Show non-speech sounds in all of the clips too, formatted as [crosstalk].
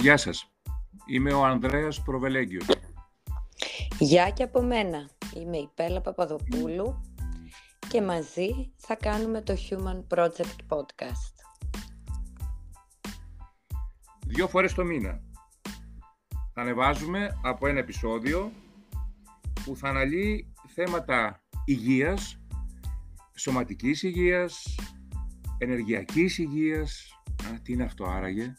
Γεια σας. Είμαι ο Ανδρέας Προβελέγγιος. Γεια και από μένα. Είμαι η Πέλα Παπαδοπούλου και μαζί θα κάνουμε το Human Project Podcast. Δύο φορές το μήνα. Θα ανεβάζουμε από ένα επεισόδιο που θα αναλύει θέματα υγείας, σωματικής υγείας, ενεργειακής υγείας, α, τι είναι αυτό άραγε,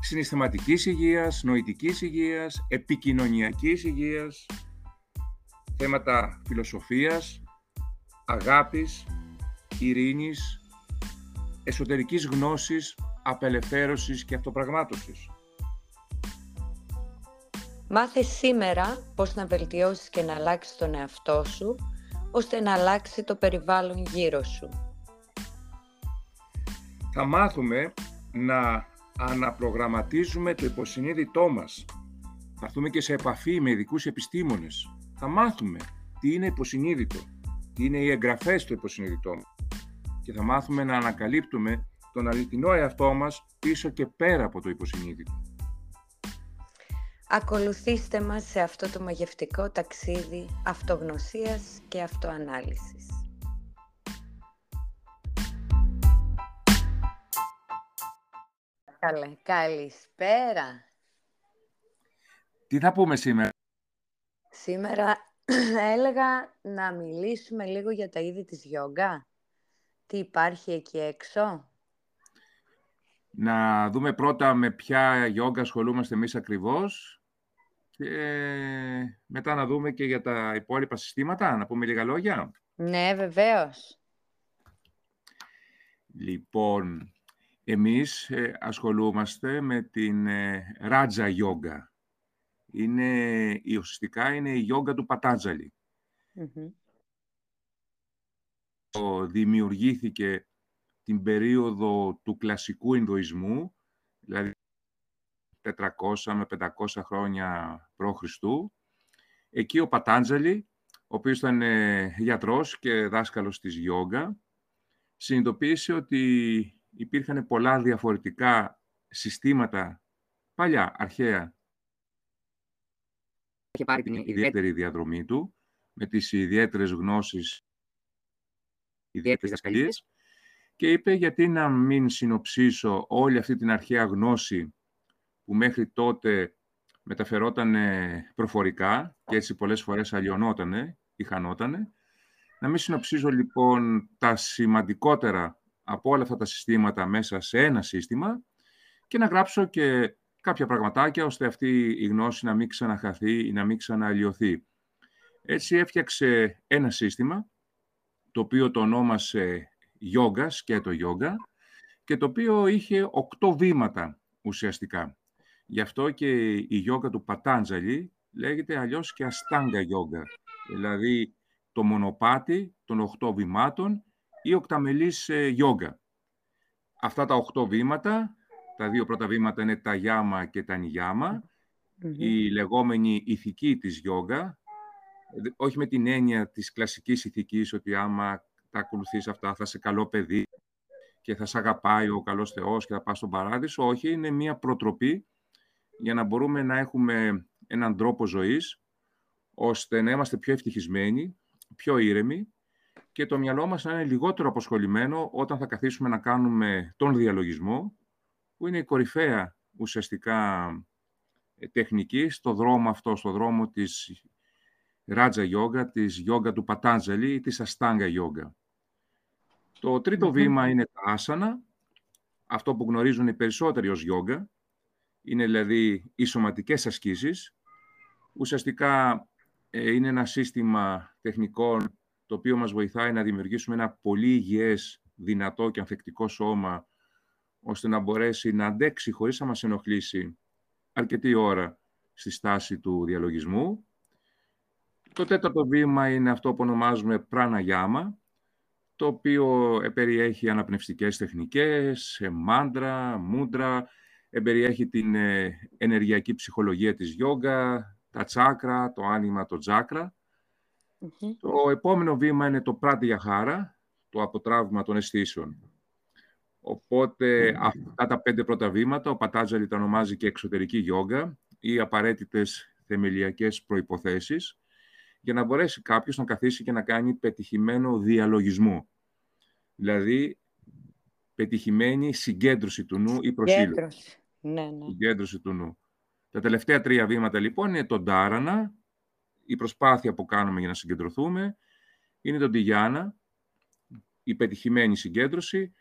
συναισθηματικής υγείας, νοητικής υγείας, επικοινωνιακής υγείας, θέματα φιλοσοφίας, αγάπης, ειρήνης, εσωτερικής γνώσης, απελευθέρωσης και αυτοπραγμάτωσης. Μάθε σήμερα πώς να βελτιώσεις και να αλλάξεις τον εαυτό σου, ώστε να αλλάξει το περιβάλλον γύρω σου. Θα μάθουμε να αναπρογραμματίζουμε το υποσυνείδητό μας. Θα έρθουμε και σε επαφή με ειδικούς επιστήμονες. Θα μάθουμε τι είναι υποσυνείδητο, τι είναι οι εγγραφές στο υποσυνείδητό μας. Και θα μάθουμε να ανακαλύπτουμε τον αληθινό εαυτό μας πίσω και πέρα από το υποσυνείδητο. Ακολουθήστε μας σε αυτό το μαγευτικό ταξίδι αυτογνωσίας και αυτοανάλυσης. Καλέ, καλησπέρα. Τι θα πούμε σήμερα; Σήμερα [clears throat] έλεγα να μιλήσουμε λίγο για τα είδη της γιόγκα. Τι υπάρχει εκεί έξω; Να δούμε πρώτα με ποια γιόγκα ασχολούμαστε εμείς ακριβώς και μετά να δούμε και για τα υπόλοιπα συστήματα, να πούμε λίγα λόγια. Ναι, βεβαίως. Λοιπόν, εμείς ε, ασχολούμαστε με την ε, Ράτζα Γιόγκα. Είναι, η, ουσιαστικά είναι η γιόγκα του πατατζαλη Δημιουργήθηκε την περίοδο του κλασικού Ινδουισμού, δηλαδή 400 με 500 χρόνια π.Χ. Εκεί ο Πατάντζαλη, ο οποίος ήταν ε, γιατρός και δάσκαλος της γιόγκα, συνειδητοποίησε ότι υπήρχαν πολλά διαφορετικά συστήματα παλιά, αρχαία. Είχε πάρει την ιδιαίτερη διαδρομή του, με τις ιδιαίτερες γνώσεις, ιδιαίτερες δασκαλίες, και είπε γιατί να μην συνοψίσω όλη αυτή την αρχαία γνώση που μέχρι τότε μεταφερόταν προφορικά και έτσι πολλές φορές αλλιωνότανε ή χανότανε. Να μην συνοψίζω λοιπόν τα σημαντικότερα από όλα αυτά τα συστήματα μέσα σε ένα σύστημα και να γράψω και κάποια πραγματάκια ώστε αυτή η γνώση να μην ξαναχαθεί ή να μην ξαναλλιωθεί. Έτσι έφτιαξε ένα σύστημα το οποίο το ονόμασε γιόγκα, σκέτο γιόγκα και το οποίο είχε οκτώ βήματα ουσιαστικά. Γι' αυτό και η γιόγκα του Πατάντζαλη λέγεται αλλιώς και αστάγκα γιόγκα, δηλαδή το μονοπάτι των οχτώ βημάτων ή οκταμελής ε, γιόγκα. Αυτά τα οχτώ βήματα, τα δύο πρώτα βήματα είναι τα γιάμα και τα νιγιαμα η λεγόμενη ηθική της γιόγκα, όχι με την έννοια της κλασικής ηθικής ότι άμα τα ακολουθείς αυτά θα είσαι καλό παιδί και θα σε αγαπάει ο καλός Θεός και θα πας στον παράδεισο. Όχι, είναι μια προτροπή για να μπορούμε να έχουμε έναν τρόπο ζωής ώστε να είμαστε πιο ευτυχισμένοι, πιο ήρεμοι και το μυαλό μας να είναι λιγότερο αποσχολημένο όταν θα καθίσουμε να κάνουμε τον διαλογισμό, που είναι η κορυφαία ουσιαστικά ε, τεχνική στο δρόμο αυτό, στο δρόμο της Ράτζα Γιόγκα, της Γιόγκα του Πατάντζαλη ή της Αστάγκα Γιόγκα. Το τριτο βήμα είναι τα άσανα, αυτό που γνωρίζουν οι περισσότεροι ως Γιόγκα, είναι δηλαδή οι σωματικές ασκήσεις. Ουσιαστικά ε, είναι ένα σύστημα τεχνικών το οποίο μας βοηθάει να δημιουργήσουμε ένα πολύ υγιές, δυνατό και ανθεκτικό σώμα, ώστε να μπορέσει να αντέξει χωρίς να μας ενοχλήσει αρκετή ώρα στη στάση του διαλογισμού. Το τέταρτο βήμα είναι αυτό που ονομάζουμε πράνα γιάμα, το οποίο περιέχει αναπνευστικές τεχνικές, μάντρα, μούντρα, περιέχει την ε, ενεργειακή ψυχολογία της γιόγκα, τα τσάκρα, το άνοιγμα, το τζάκρα το επόμενο βήμα είναι το πράτη για χάρα, το αποτράβημα των αισθήσεων. Οπότε αυτά τα πέντε πρώτα βήματα ο Πατάτζαλη τα ονομάζει και εξωτερική γιόγκα ή απαραίτητες θεμελιακές προϋποθέσεις για να μπορέσει κάποιος να καθίσει και να κάνει πετυχημένο διαλογισμό. Δηλαδή, πετυχημένη συγκέντρωση του νου ή προσήλωση. Ναι, ναι. Συγκέντρωση του νου. Τα τελευταία τρία βήματα λοιπόν είναι το ντάρανα, η προσπάθεια που κάνουμε για να συγκεντρωθούμε, είναι το ντιγιάνα, η πετυχημένη συγκέντρωση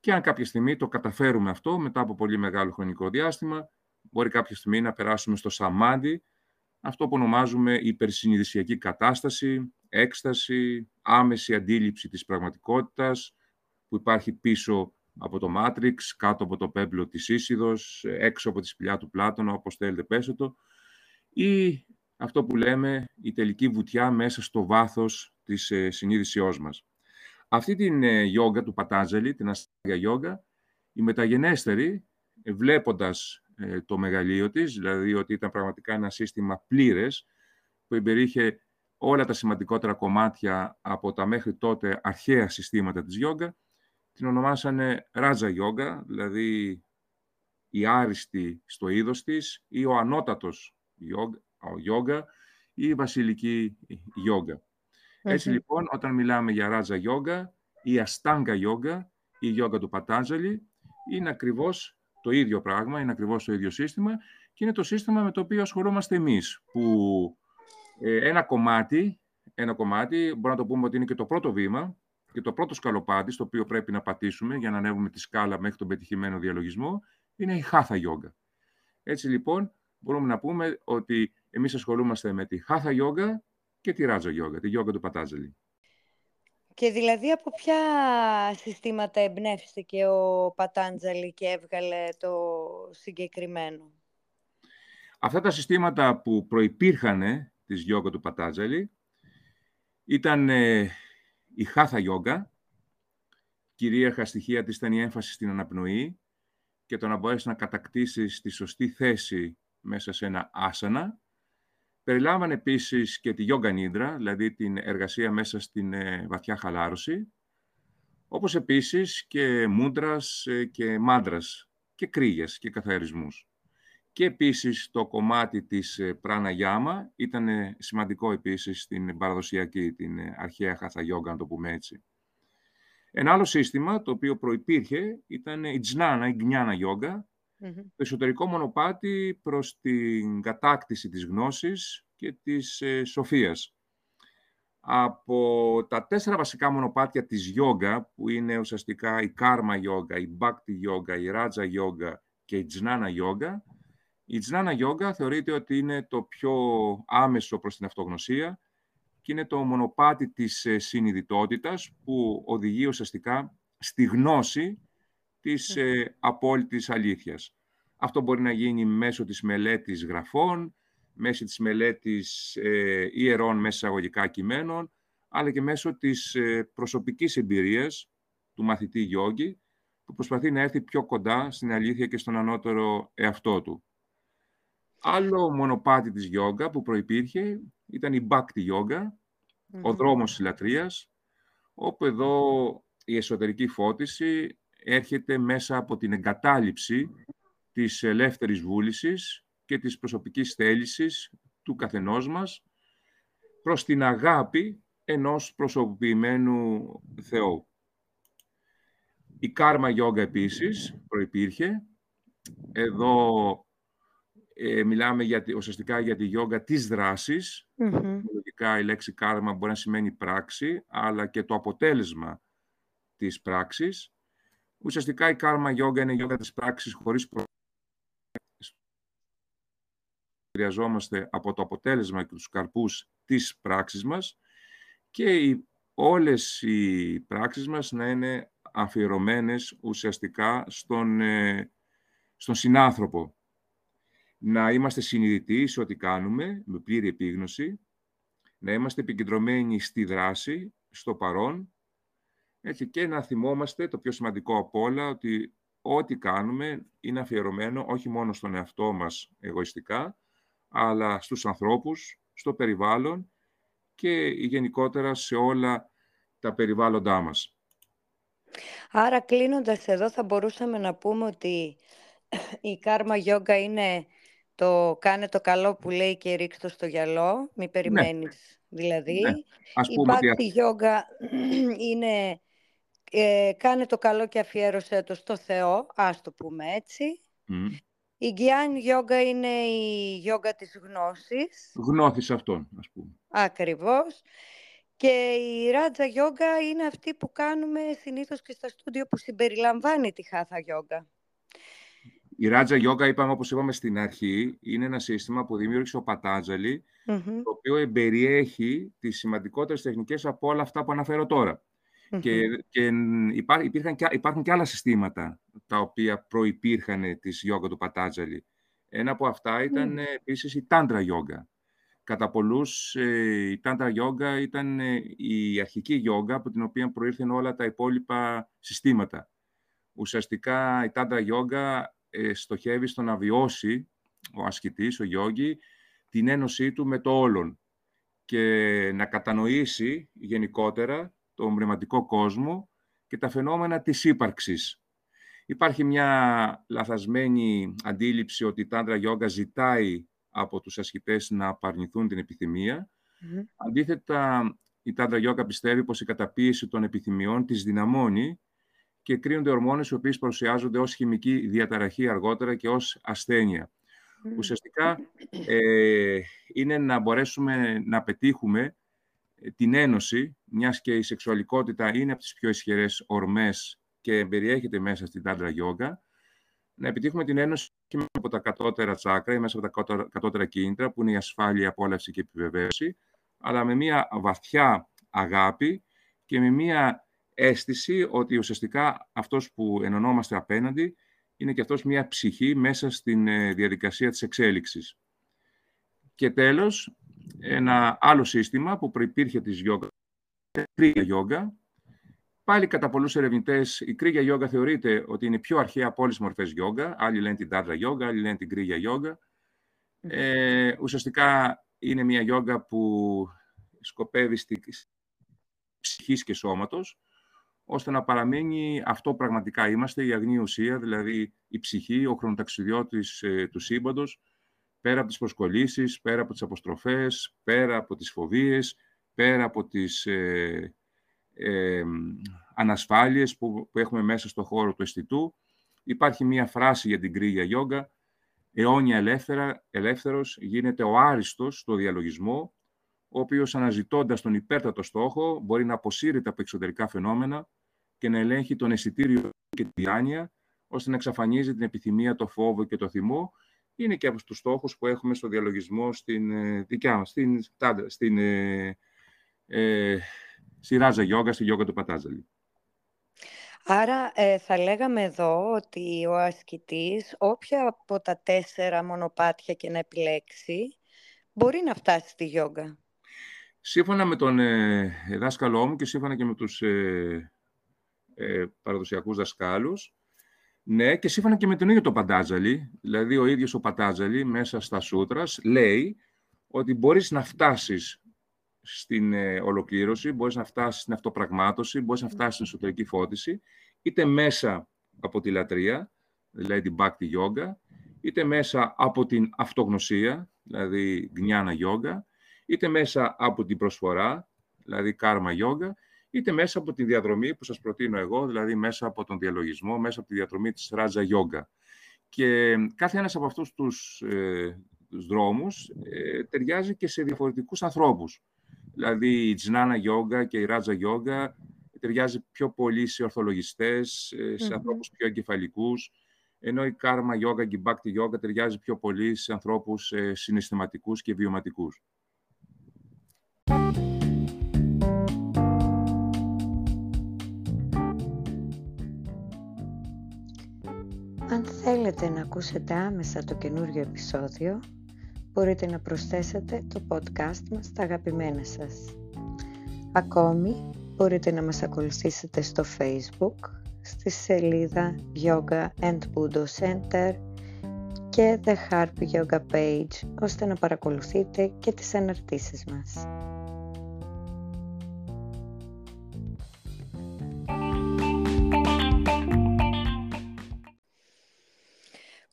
και αν κάποια στιγμή το καταφέρουμε αυτό μετά από πολύ μεγάλο χρονικό διάστημα, μπορεί κάποια στιγμή να περάσουμε στο σαμάντι, αυτό που ονομάζουμε υπερσυνειδησιακή κατάσταση, έκσταση, άμεση αντίληψη της πραγματικότητας που υπάρχει πίσω από το Matrix, κάτω από το πέμπλο της Ίσιδος, έξω από τη σπηλιά του Πλάτωνα, όπως θέλετε πέσω το, ή αυτό που λέμε η τελική βουτιά μέσα στο βάθος της ε, συνείδησιός μας. Αυτή την γιόγκα του Πατάζελη, την αστάγια γιόγκα, η μεταγενέστερη, βλέποντας ε, το μεγαλείο της, δηλαδή ότι ήταν πραγματικά ένα σύστημα πλήρες, που υπερήχε όλα τα σημαντικότερα κομμάτια από τα μέχρι τότε αρχαία συστήματα της γιόγκα, την ονομάσανε Ράτζα Γιόγκα, δηλαδή η άριστη στο είδος της ή ο ανώτατος γιόγκα ή η βασιλική γιόγκα. Έτσι λοιπόν, όταν μιλάμε για Ράτζα Γιόγκα ή Αστάγκα Γιόγκα ή γιόγκα του Πατάζαλη, είναι ακριβώς το ίδιο πράγμα, είναι ακριβώς το ίδιο σύστημα και είναι το σύστημα με το οποίο ασχολούμαστε εμείς, που ε, ένα κομμάτι, ένα κομμάτι, μπορούμε να το πούμε ότι είναι και το πρώτο βήμα και το πρώτο σκαλοπάτι, στο οποίο πρέπει να πατήσουμε για να ανέβουμε τη σκάλα μέχρι τον πετυχημένο διαλογισμό, είναι η χάθα γιόγκα. Έτσι λοιπόν, μπορούμε να πούμε ότι εμείς ασχολούμαστε με τη χάθα γιόγκα και τη ράτζα γιόγκα, τη γιόγκα του Πατάζελη. Και δηλαδή από ποια συστήματα εμπνεύστηκε ο Πατάντζαλη και έβγαλε το συγκεκριμένο; Αυτά τα συστήματα που προϋπήρχαν της γιόγκα του Πατάντζαλη ήταν ε, η χάθα γιόγκα. Κυρίαρχα στοιχεία της ήταν η έμφαση στην αναπνοή και το να μπορέσεις να κατακτήσεις τη σωστή θέση μέσα σε ένα άσανα Περιλάμβανε επίσης και τη yoga nidra, δηλαδή την εργασία μέσα στην ε, βαθιά χαλάρωση, όπως επίσης και μούντρας ε, και μάντρας και κρύγες και καθαρισμούς. Και επίσης το κομμάτι της πράνα γιάμα ήταν σημαντικό επίσης στην παραδοσιακή, την ε, αρχαία χάθα yoga, να το πούμε έτσι. Ένα άλλο σύστημα το οποίο προϋπήρχε ήταν η τζνάνα, η γκνιάνα yoga, το εσωτερικό μονοπάτι προς την κατάκτηση της γνώσης και της ε, σοφίας. Από τα τέσσερα βασικά μονοπάτια της γιόγκα, που είναι ουσιαστικά η κάρμα γιόγκα, η μπάκτη γιόγκα, η ράτζα γιόγκα και η τζνάνα γιόγκα, η τζνάνα γιόγκα θεωρείται ότι είναι το πιο άμεσο προς την αυτογνωσία και είναι το μονοπάτι της ε, συνειδητότητας που οδηγεί ουσιαστικά στη γνώση της ε, απόλυτης αλήθειας. Αυτό μπορεί να γίνει μέσω της μελέτης γραφών, μέσω της μελέτης ε, ιερών μέσα εισαγωγικά κειμένων, αλλά και μέσω της ε, προσωπικής εμπειρίας του μαθητή Γιώργη, που προσπαθεί να έρθει πιο κοντά στην αλήθεια και στον ανώτερο εαυτό του. Άλλο μονοπάτι της γιόγκα που προϋπήρχε ήταν η Bhakti Yoga, ο δρόμος της λατρείας, όπου εδώ η εσωτερική φώτιση έρχεται μέσα από την εγκατάλειψη της ελεύθερης βούλησης και της προσωπικής θέλησης του καθενός μας προς την αγάπη ενός προσωποποιημένου Θεού. Η κάρμα γιόγκα επίσης προϋπήρχε. Εδώ ε, μιλάμε για, ουσιαστικά για τη γιόγκα της δράσης. Λογικά η λέξη κάρμα μπορεί να σημαίνει πράξη, αλλά και το αποτέλεσμα της πράξης. Ουσιαστικά η κάρμα γιόγκα είναι η γιόγκα της πράξης χωρίς προ... Χρειαζόμαστε από το αποτέλεσμα και τους καρπούς της πράξης μας και οι, όλες οι πράξεις μας να είναι αφιερωμένες ουσιαστικά στον, ε, στον συνάνθρωπο. Να είμαστε συνειδητοί σε ό,τι κάνουμε, με πλήρη επίγνωση, να είμαστε επικεντρωμένοι στη δράση, στο παρόν, έτσι, και να θυμόμαστε, το πιο σημαντικό από όλα, ότι ό,τι κάνουμε είναι αφιερωμένο όχι μόνο στον εαυτό μας εγωιστικά, αλλά στους ανθρώπους, στο περιβάλλον και γενικότερα σε όλα τα περιβάλλοντά μας. Άρα κλείνοντας εδώ θα μπορούσαμε να πούμε ότι η κάρμα γιόγκα είναι το κάνε το καλό που λέει και ρίξτε το στο γυαλό, μη ναι. περιμένεις δηλαδή. Ναι. η πάκτη γιόγκα είναι ε, κάνε το καλό και αφιέρωσέ το στο Θεό, ας το πούμε έτσι. Η Γκιάν Γιόγκα είναι η γιόγκα της γνώσης. Γνώθης αυτών, ας πούμε. Ακριβώς. Και η Ράτζα Γιόγκα είναι αυτή που κάνουμε συνήθως και στα στούντιο που συμπεριλαμβάνει τη Χάθα Γιόγκα. Η Ράτζα Γιόγκα, είπαμε όπως είπαμε στην αρχή, είναι ένα σύστημα που δημιούργησε ο πατατζαλη το οποίο εμπεριέχει τις σημαντικότερες τεχνικές από όλα αυτά που αναφέρω τώρα. Και, και υπήρχαν και, υπάρχουν και άλλα συστήματα τα οποία προϋπήρχαν της γιόγκα του Πατάτζαλη. Ένα από αυτά ήταν mm. επίσης η Τάντρα Γιόγκα. Κατά πολλούς, ε, η Τάντρα Γιόγκα ήταν ε, η αρχική γιόγκα από την οποία προήρθαν όλα τα υπόλοιπα συστήματα. Ουσιαστικά η Τάντρα Γιόγκα ε, στοχεύει στο να βιώσει ο ασκητής, ο γιόγκη, την ένωσή του με το όλον και να κατανοήσει γενικότερα τον πνευματικό κόσμο και τα φαινόμενα της ύπαρξης. Υπάρχει μια λαθασμένη αντίληψη ότι η Τάντρα Γιόγκα ζητάει από τους ασκητές να απαρνηθούν την επιθυμία. Αντίθετα, η Τάντρα Γιόγκα πιστεύει πως η καταπίεση των επιθυμιών της δυναμώνει και κρίνονται ορμόνες οι οποίες παρουσιάζονται ως χημική διαταραχή αργότερα και ως ασθένεια. Ουσιαστικά ε, είναι να μπορέσουμε να πετύχουμε την ένωση, μιας και η σεξουαλικότητα είναι από τις πιο ισχυρές ορμές και περιέχεται μέσα στην Τάντρα Γιόγκα, να επιτύχουμε την ένωση και από τα κατώτερα τσάκρα ή μέσα από τα κατώτερα κίνητρα, που είναι η ασφάλεια, η απόλαυση και η επιβεβαίωση, αλλά με μια βαθιά αγάπη και με μια αίσθηση ότι ουσιαστικά αυτός που ενωνόμαστε απέναντι είναι και αυτός μια ψυχή μέσα στην ε, διαδικασία της εξέλιξης. Και τέλος, ένα άλλο σύστημα που προϋπήρχε της γιόγκα, κρύγια γιόγκα. Πάλι κατά πολλούς ερευνητές, η κρύγια γιόγκα θεωρείται ότι είναι πιο αρχαία από όλες τις μορφές γιόγκα. Άλλοι λένε την τάρδα γιόγκα, άλλοι λένε την κρύγια γιόγκα. Ε, ουσιαστικά είναι μια γιόγκα που σκοπεύει στη ψυχής και σώματος, ώστε να παραμείνει αυτό πραγματικά είμαστε, η αγνή ουσία, δηλαδή η ψυχή, ο χρονοταξιδιώτης ε, του σύμπαντος, πέρα από τις προσκολήσεις, πέρα από τις αποστροφές, πέρα από τις φοβίες, πέρα από τις ε, ε, ανασφάλειες που, που έχουμε μέσα στο χώρο του αισθητού. Υπάρχει μία φράση για την κρύγια γιόγκα, αιώνια ελεύθερα, ελεύθερος γίνεται ο άριστος στο διαλογισμό, ο οποίος αναζητώντας τον υπέρτατο στόχο μπορεί να αποσύρεται από εξωτερικά φαινόμενα και να ελέγχει τον αισθητήριο και τη διάνοια, ώστε να εξαφανίζει την επιθυμία, το φόβο και το θυμό είναι και από τους στόχους που έχουμε στο διαλογισμό στην ε, δικιά μας, στην, στην, ε, ε, στη Ράζα Γιόγκα, στη Γιόγκα του Πατάζαλη. Άρα ε, θα λέγαμε εδώ ότι ο ασκητής, όποια από τα τέσσερα μονοπάτια και να επιλέξει, μπορεί να φτάσει στη γιόγκα. Σύμφωνα με τον ε, δάσκαλό μου και σύμφωνα και με τους ε, ε, παραδοσιακούς δασκάλους, ναι, και σύμφωνα και με τον ίδιο το Παντάζαλη, δηλαδή ο ίδιος ο Παντάζαλη μέσα στα σούτρας λέει ότι μπορείς να φτάσεις στην ε, ολοκλήρωση, μπορείς να φτάσεις στην αυτοπραγμάτωση, μπορείς να φτάσεις στην εσωτερική φώτιση, είτε μέσα από τη λατρεία, δηλαδή την Bhakti Yoga, είτε μέσα από την αυτογνωσία, δηλαδή Gnana Yoga, είτε μέσα από την προσφορά, δηλαδή Karma Yoga, είτε μέσα από τη διαδρομή που σας προτείνω εγώ, δηλαδή μέσα από τον διαλογισμό, μέσα από τη διαδρομή της Ράτζα Yoga. Και κάθε ένας από αυτούς τους, ε, τους δρόμους ε, ταιριάζει και σε διαφορετικούς ανθρώπους. Δηλαδή η Τζνάνα Yoga και η Ράτζα Yoga ταιριάζει πιο πολύ σε ορθολογιστές, ε, σε mm ανθρώπους πιο εγκεφαλικούς, ενώ η Karma Yoga και η Bhakti Yoga ταιριάζει πιο πολύ σε ανθρώπους ε, συναισθηματικούς και βιωματικούς. Θέλετε να ακούσετε άμεσα το καινούριο επεισόδιο, μπορείτε να προσθέσετε το podcast μας στα αγαπημένα σας. Ακόμη, μπορείτε να μας ακολουθήσετε στο Facebook, στη σελίδα Yoga and Buddha Center και The Harp Yoga Page, ώστε να παρακολουθείτε και τις αναρτήσεις μας.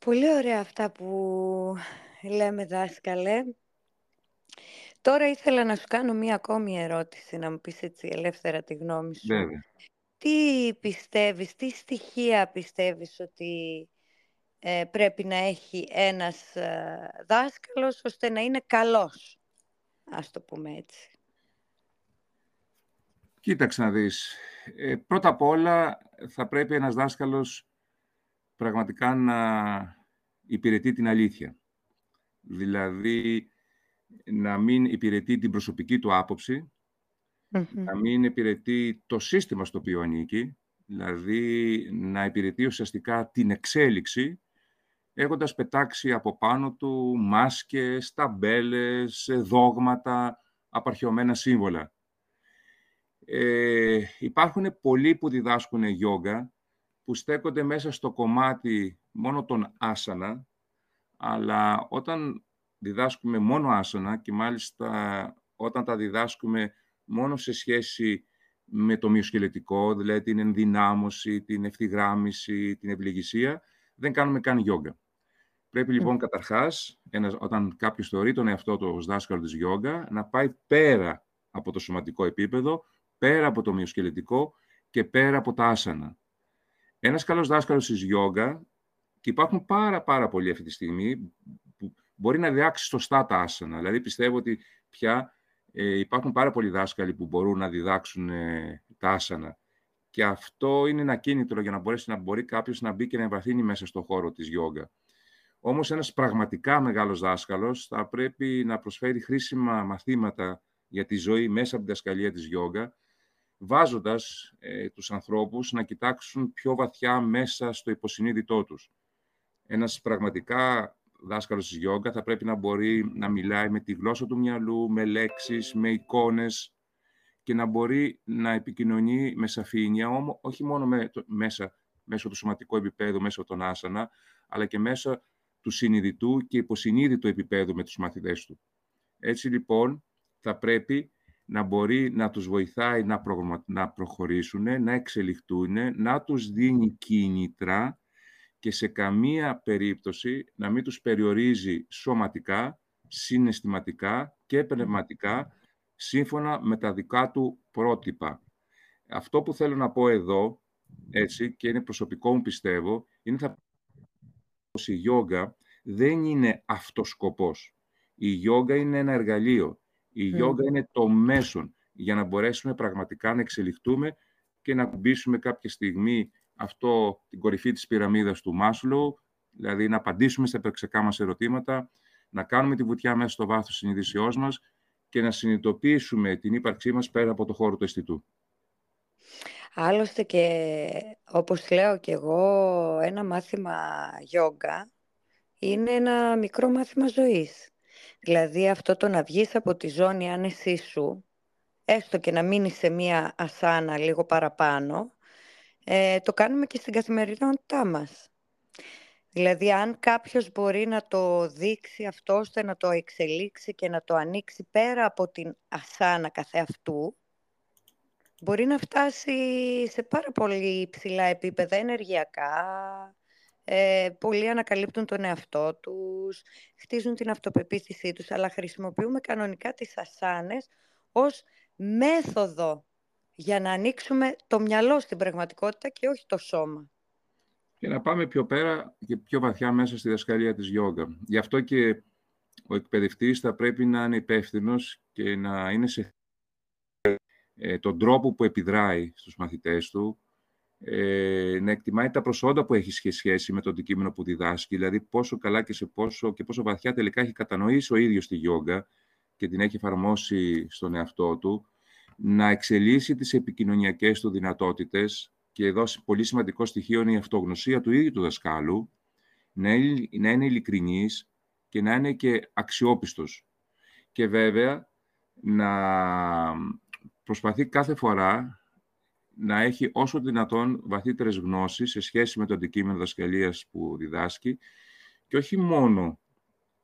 Πολύ ωραία αυτά που λέμε δάσκαλε. Τώρα ήθελα να σου κάνω μία ακόμη ερώτηση, να μου πεις έτσι ελεύθερα τη γνώμη σου. Βέβαια. Τι πιστεύεις, τι στοιχεία πιστεύεις ότι ε, πρέπει να έχει ένας ε, δάσκαλος ώστε να είναι καλός, ας το πούμε έτσι; Κοίταξε να δεις. Ε, πρώτα απ' όλα θα πρέπει ένας δάσκαλος πραγματικά να υπηρετεί την αλήθεια. Δηλαδή να μην υπηρετεί την προσωπική του άποψη, να μην υπηρετεί το σύστημα στο οποίο ανήκει, δηλαδή να υπηρετεί ουσιαστικά την εξέλιξη, έχοντας πετάξει από πάνω του μάσκες, ταμπέλες, δόγματα, απαρχαιωμένα σύμβολα. Ε, υπάρχουν πολλοί που διδάσκουν γιόγκα, που στέκονται μέσα στο κομμάτι μόνο των άσανα, αλλά όταν διδάσκουμε μόνο άσανα και μάλιστα όταν τα διδάσκουμε μόνο σε σχέση με το μυοσκελετικό, δηλαδή την ενδυνάμωση, την ευθυγράμμιση, την ευληγησία, δεν κάνουμε καν γιόγκα. Πρέπει λοιπόν καταρχάς, ένας, όταν κάποιος θεωρεί τον εαυτό του ως δάσκαλο της γιόγκα, να πάει πέρα από το σωματικό επίπεδο, πέρα από το μυοσκελετικό και πέρα από τα άσανα. Ένας καλός δάσκαλος της γιόγκα, και υπάρχουν πάρα πάρα πολλοί αυτή τη στιγμή, που μπορεί να διδάξει σωστά τα άσανα. Δηλαδή πιστεύω ότι πια ε, υπάρχουν πάρα πολλοί δάσκαλοι που μπορούν να διδάξουν ε, τα άσανα. Και αυτό είναι ένα κίνητρο για να μπορέσει να μπορεί κάποιος να μπει και να εμβαθύνει μέσα στον χώρο της γιόγκα. Όμως ένας πραγματικά μεγάλος δάσκαλος θα πρέπει να προσφέρει χρήσιμα μαθήματα για τη ζωή μέσα από την δασκαλία της γιόγκα, βάζοντας ε, τους ανθρώπους να κοιτάξουν πιο βαθιά μέσα στο υποσυνείδητό τους. Ένας πραγματικά δάσκαλος της γιόγκα θα πρέπει να μπορεί να μιλάει με τη γλώσσα του μυαλού, με λέξεις, με εικόνες και να μπορεί να επικοινωνεί με σαφήνεια, όμως όχι μόνο με, μέσα, μέσω του σωματικού επίπεδου, μέσω των άσανα, αλλά και μέσω του συνειδητού και υποσυνείδητου επίπεδου με τους μαθητές του. Έτσι λοιπόν θα πρέπει να μπορεί να τους βοηθάει να, να προχωρήσουν, να εξελιχτούν, να τους δίνει κίνητρα και σε καμία περίπτωση να μην τους περιορίζει σωματικά, συναισθηματικά και πνευματικά σύμφωνα με τα δικά του πρότυπα. Αυτό που θέλω να πω εδώ, έτσι, και είναι προσωπικό μου πιστεύω, είναι θα η γιόγκα δεν είναι αυτός σκοπός. Η γιόγκα είναι ένα εργαλείο. Η γιόγκα είναι το μέσον για να μπορέσουμε πραγματικά να εξελιχτούμε και να κουμπίσουμε κάποια στιγμή αυτό, την κορυφή της πυραμίδας του Μάσλου, δηλαδή να απαντήσουμε στα επεξεκά μας ερωτήματα, να κάνουμε τη βουτιά μέσα στο βάθος της συνειδησιός μας και να συνειδητοποιήσουμε την ύπαρξή μας πέρα από το χώρο του αισθητού. Άλλωστε και όπως λέω και εγώ, ένα μάθημα γιόγκα είναι ένα μικρό μάθημα ζωής. Δηλαδή αυτό το να βγεις από τη ζώνη άνεσή σου, έστω και να μείνεις σε μία ασάνα λίγο παραπάνω, ε, το κάνουμε και στην καθημερινότητά μας. Δηλαδή, αν κάποιος μπορεί να το δείξει αυτό, ώστε να το εξελίξει και να το ανοίξει πέρα από την ασάνα καθεαυτού, μπορεί να φτάσει σε πάρα πολύ υψηλά επίπεδα ενεργειακά, ε, πολλοί ανακαλύπτουν τον εαυτό τους, χτίζουν την αυτοπεποίθησή τους, αλλά χρησιμοποιούμε κανονικά τις ασάνες ως μέθοδο για να ανοίξουμε το μυαλό στην πραγματικότητα και όχι το σώμα. Και να πάμε πιο πέρα και πιο βαθιά μέσα στη δασκαλία της γιόγκα. Γι' αυτό και ο εκπαιδευτής θα πρέπει να είναι υπεύθυνος και να είναι σε ε, τον τρόπο που επιδράει στους μαθητές του, ε, να εκτιμάει τα προσόντα που έχει σχέση με το αντικείμενο που διδάσκει, δηλαδή πόσο καλά και, σε πόσο, και πόσο βαθιά τελικά έχει κατανοήσει ο ίδιος τη γιόγκα και την έχει εφαρμόσει στον εαυτό του, να εξελίσσει τις επικοινωνιακές του δυνατότητες και εδώ πολύ σημαντικό στοιχείο είναι η αυτογνωσία του ίδιου του δασκάλου, να είναι, να είναι ειλικρινής και να είναι και αξιόπιστος. Και βέβαια να προσπαθεί κάθε φορά να έχει όσο δυνατόν βαθύτερες γνώσεις σε σχέση με το αντικείμενο δασκαλίας που διδάσκει και όχι μόνο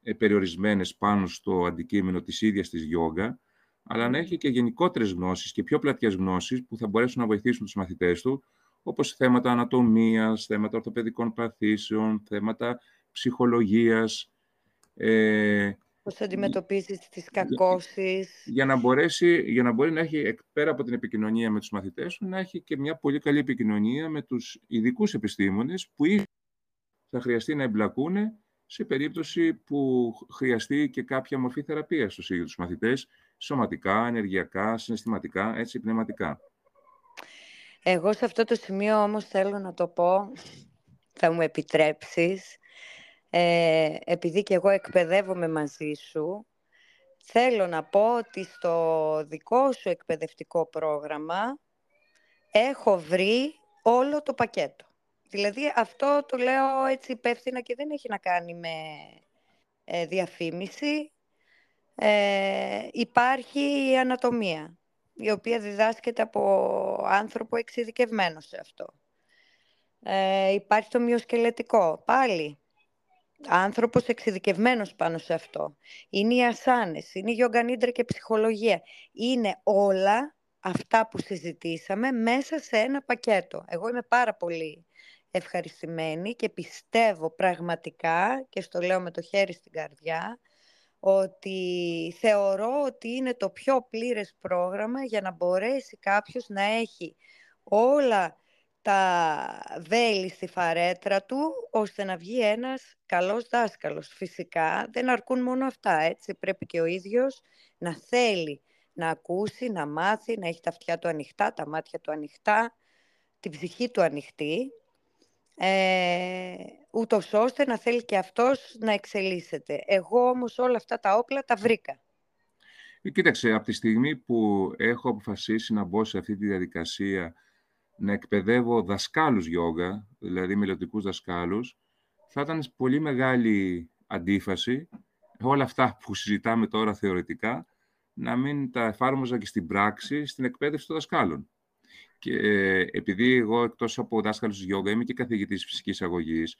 ε, περιορισμένες πάνω στο αντικείμενο της ίδιας της γιόγκα, αλλά να έχει και γενικότερες γνώσεις και πιο πλατιές γνώσεις που θα μπορέσουν να βοηθήσουν τους μαθητές του, όπως θέματα ανατομίας, θέματα ορθοπαιδικών παθήσεων, θέματα ψυχολογίας, ε, Πώς αντιμετωπίζεις τις κακώσεις. Για, να μπορέσει, για να μπορεί να έχει, πέρα από την επικοινωνία με τους μαθητές σου, να έχει και μια πολύ καλή επικοινωνία με τους ειδικούς επιστήμονες που θα χρειαστεί να εμπλακούν σε περίπτωση που χρειαστεί και κάποια μορφή θεραπείας στους ίδιους τους μαθητές, σωματικά, ενεργειακά, συναισθηματικά, έτσι, πνευματικά. Εγώ σε αυτό το σημείο όμως θέλω να το πω, θα μου επιτρέψεις, ε, επειδή και εγώ εκπαιδεύομαι μαζί σου, θέλω να πω ότι στο δικό σου εκπαιδευτικό πρόγραμμα έχω βρει όλο το πακέτο. Δηλαδή αυτό το λέω έτσι υπεύθυνα και δεν έχει να κάνει με ε, διαφήμιση. Ε, υπάρχει η ανατομία, η οποία διδάσκεται από άνθρωπο εξειδικευμένο σε αυτό. Ε, υπάρχει το μυοσκελετικό, πάλι. Άνθρωπος εξειδικευμένος πάνω σε αυτό. Είναι οι ασάνες, είναι η γιογκανίντρα και ψυχολογία. Είναι όλα αυτά που συζητήσαμε μέσα σε ένα πακέτο. Εγώ είμαι πάρα πολύ ευχαριστημένη και πιστεύω πραγματικά, και στο λέω με το χέρι στην καρδιά, ότι θεωρώ ότι είναι το πιο πλήρες πρόγραμμα για να μπορέσει κάποιος να έχει όλα τα βέλη στη φαρέτρα του, ώστε να βγει ένας καλός δάσκαλος. Φυσικά δεν αρκούν μόνο αυτά, έτσι. Πρέπει και ο ίδιος να θέλει να ακούσει, να μάθει, να έχει τα αυτιά του ανοιχτά, τα μάτια του ανοιχτά, την ψυχή του ανοιχτή ε, ούτως ώστε να θέλει και αυτός να εξελίσσεται. Εγώ όμως όλα αυτά τα όπλα τα βρήκα. Ε, κοίταξε, από τη στιγμή που έχω αποφασίσει να μπω σε αυτή τη διαδικασία να εκπαιδεύω δασκάλους γιόγκα, δηλαδή μελλοντικούς δασκάλους, θα ήταν πολύ μεγάλη αντίφαση όλα αυτά που συζητάμε τώρα θεωρητικά, να μην τα εφάρμοζα και στην πράξη στην εκπαίδευση των δασκάλων. Και επειδή εγώ εκτός από δάσκαλος της γιόγκα είμαι και καθηγητής φυσικής αγωγής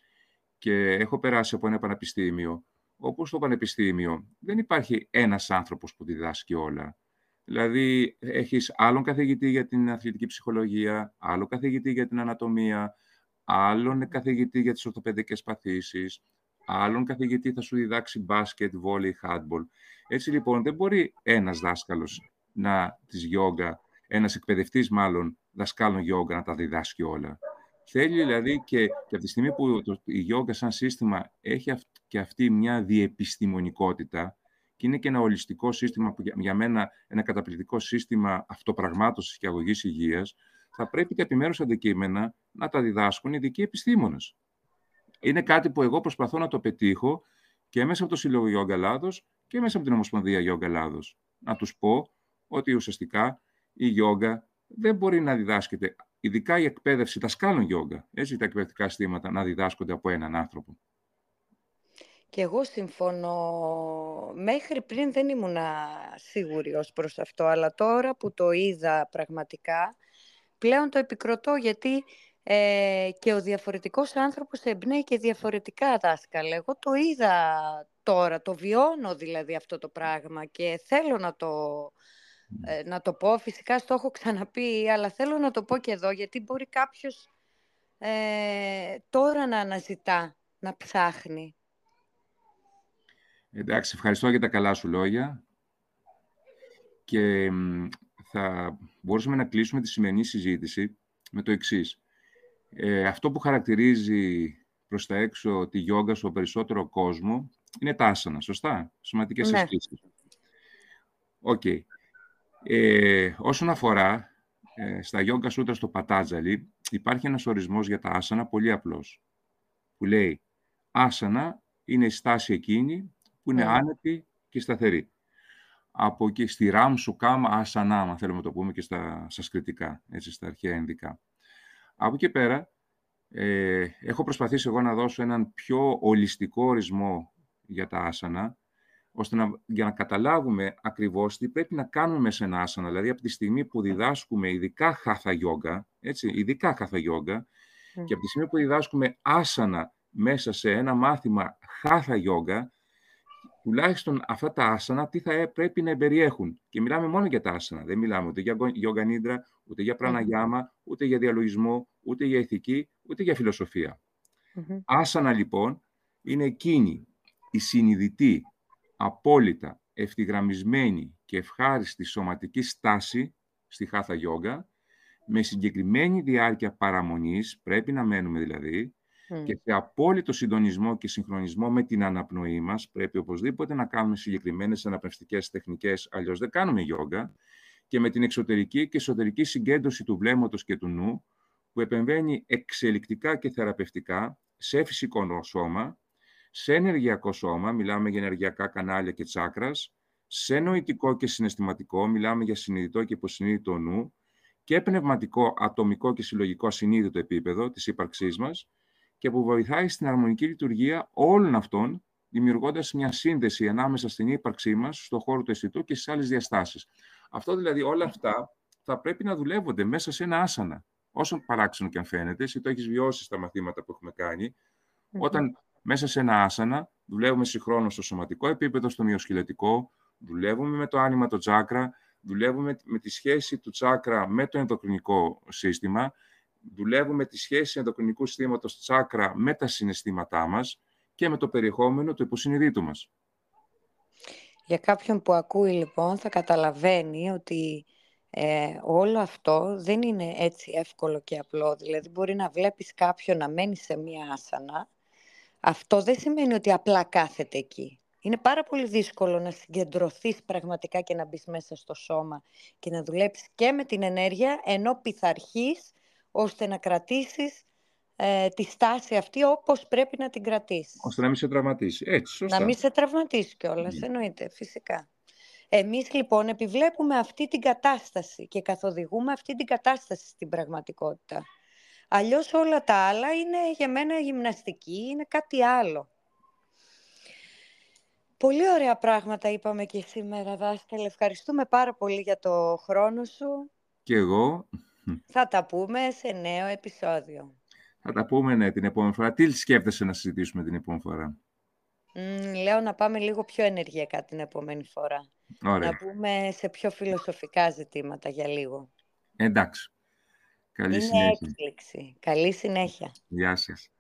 και έχω περάσει από ένα πανεπιστήμιο, όπου στο πανεπιστήμιο δεν υπάρχει ένας άνθρωπος που διδάσκει όλα. Δηλαδή, έχεις άλλον καθηγητή για την αθλητική ψυχολογία, άλλο καθηγητή για την ανατομία, άλλον καθηγητή για τις ορθοπαιδικές παθήσεις, άλλον καθηγητή θα σου διδάξει μπάσκετ, βόλεϊ, χάντμπολ. Έτσι λοιπόν δεν μπορεί ένας δάσκαλος να, της γιόγκα, ένας εκπαιδευτής μάλλον, δασκάλων γιόγκα να τα διδάσκει όλα. Θέλει δηλαδή και, και από τη στιγμή που το, η γιόγκα σαν σύστημα έχει και αυτή μια διεπιστημονικότητα και είναι και ένα ολιστικό σύστημα που για, μένα ένα καταπληκτικό σύστημα αυτοπραγμάτωσης και αγωγής υγείας, θα πρέπει και επιμέρους αντικείμενα να τα διδάσκουν ειδικοί επιστήμονες. Είναι κάτι που εγώ προσπαθώ να το πετύχω και μέσα από το Σύλλογο Γιόγκα Ελλάδος και μέσα από την Ομοσπονδία Γιόγκα Ελλάδος. Να τους πω ότι ουσιαστικά η γιόγκα δεν μπορεί να διδάσκεται, ειδικά η εκπαίδευση δασκάλων γιόγκα, έτσι τα εκπαιδευτικά συστήματα, να διδάσκονται από έναν άνθρωπο. Και εγώ συμφωνώ. Μέχρι πριν δεν ήμουν σίγουρη ως προς αυτό, αλλά τώρα που το είδα πραγματικά, πλέον το επικροτώ γιατί ε, και ο διαφορετικός άνθρωπος εμπνέει και διαφορετικά δάσκαλα. Εγώ το είδα τώρα, το βιώνω δηλαδή αυτό το πράγμα και θέλω να το, ε, να το πω. Φυσικά στο έχω ξαναπεί, αλλά θέλω να το πω και εδώ, γιατί μπορεί κάποιος ε, τώρα να αναζητά, να ψάχνει. Εντάξει, ευχαριστώ για τα καλά σου λόγια. Και θα μπορούσαμε να κλείσουμε τη σημερινή συζήτηση με το εξής. Ε, αυτό που χαρακτηρίζει προς τα έξω τη γιόγκα στο περισσότερο κόσμο είναι τα άσανα, σωστά, σωματικές ναι. ασκήσεις. Okay. Okay. Ε, όσον αφορά ε, στα Γιόγκα Σούτρα στο Πατάντζαλι, υπάρχει ένας ορισμός για τα άσανα πολύ απλός, που λέει «Άσανα είναι η στάση εκείνη που είναι mm. άνετη και σταθερή». Από εκεί στη Ράμ σου κάμα άσανα, αν θέλουμε να το πούμε και στα σασκριτικά, έτσι, στα αρχαία ενδικά. Από εκεί πέρα, ε, έχω προσπαθήσει εγώ να δώσω έναν πιο ολιστικό ορισμό για τα άσανα, ώστε να, για να καταλάβουμε ακριβώς τι πρέπει να κάνουμε σε ένα άσανα. Δηλαδή, από τη στιγμή που διδάσκουμε ειδικά χάθα γιόγκα, έτσι, ειδικά χάθα γιόγκα, και από τη στιγμή που διδάσκουμε άσανα μέσα σε ένα μάθημα χάθα γιόγκα, τουλάχιστον αυτά τα άσανα τι θα πρέπει να περιέχουν. Και μιλάμε μόνο για τα άσανα. Δεν μιλάμε ούτε για γιόγκα νίδρα, ούτε για πραναγιάμα, ούτε για διαλογισμό, ούτε για ηθική, ούτε για φιλοσοφία. Άσανα λοιπόν είναι εκείνη η συνειδητή, απόλυτα ευθυγραμμισμένη και ευχάριστη σωματική στάση στη Χάθα Γιόγκα, με συγκεκριμένη διάρκεια παραμονής, πρέπει να μένουμε δηλαδή, και σε απόλυτο συντονισμό και συγχρονισμό με την αναπνοή μας, πρέπει οπωσδήποτε να κάνουμε συγκεκριμένες αναπνευστικές τεχνικές, αλλιώς δεν κάνουμε γιόγκα, και με την εξωτερική και εσωτερική συγκέντρωση του βλέμματος και του νου, που επεμβαίνει εξελικτικά και θεραπευτικά σε φυσικό σώμα, σε ενεργειακό σώμα, μιλάμε για ενεργειακά κανάλια και τσάκρας, σε νοητικό και συναισθηματικό, μιλάμε για συνειδητό και υποσυνείδητο νου, και πνευματικό, ατομικό και συλλογικό ασυνείδητο επίπεδο της ύπαρξής μας και που βοηθάει στην αρμονική λειτουργία όλων αυτών, δημιουργώντας μια σύνδεση ανάμεσα στην ύπαρξή μας, στον χώρο του αισθητού και στις άλλες διαστάσεις. Αυτό δηλαδή, όλα αυτά θα πρέπει να δουλεύονται μέσα σε ένα άσανα. Όσο παράξενο και αν φαίνεται, εσύ το έχεις βιώσει στα μαθήματα που έχουμε κάνει, όταν μέσα σε ένα άσανα δουλεύουμε συγχρόνως στο σωματικό επίπεδο, στο μυοσκελετικό, δουλεύουμε με το άνοιμα, το τσάκρα, δουλεύουμε με τη σχέση του τσάκρα με το ενδοκρινικό σύστημα, δουλεύουμε τη σχέση ενδοκρινικού συστήματος τσάκρα με τα συναισθήματά μας και με το περιεχόμενο του υποσυνειδήτου μας. Για κάποιον που ακούει λοιπόν θα καταλαβαίνει ότι ε, όλο αυτό δεν είναι έτσι εύκολο και απλό. Δηλαδή μπορεί να βλέπεις κάποιον να μένει σε μία άσανα. Αυτό δεν σημαίνει ότι απλά κάθεται εκεί. Είναι πάρα πολύ δύσκολο να συγκεντρωθείς πραγματικά και να μπεις μέσα στο σώμα και να δουλέψεις και με την ενέργεια ενώ πειθαρχείς ώστε να κρατήσεις ε, τη στάση αυτή όπως πρέπει να την κρατήσεις. Ώστε να μην σε τραυματίσει. Έτσι, σωστά. Να μην σε τραυματίσει κιόλας, mm. εννοείται, φυσικά. Εμείς λοιπόν επιβλέπουμε αυτή την κατάσταση και καθοδηγούμε αυτή την κατάσταση στην πραγματικότητα. Αλλιώς όλα τα άλλα είναι για μένα γυμναστική, είναι κάτι άλλο. Πολύ ωραία πράγματα είπαμε και σήμερα, δάσκαλε. Ευχαριστούμε πάρα πολύ για το χρόνο σου. Και εγώ. Θα τα πούμε σε νέο επεισόδιο. Θα τα πούμε ναι, την επόμενη φορά. Τι σκέφτεσαι να συζητήσουμε την επόμενη φορά; λέω να πάμε λίγο πιο ενεργειακά την επόμενη φορά. Ωραία. Να πούμε σε πιο φιλοσοφικά ζητήματα για λίγο. Εντάξει. Καλή Είναι συνέχεια. έκπληξη. Καλή συνέχεια. Γεια σας.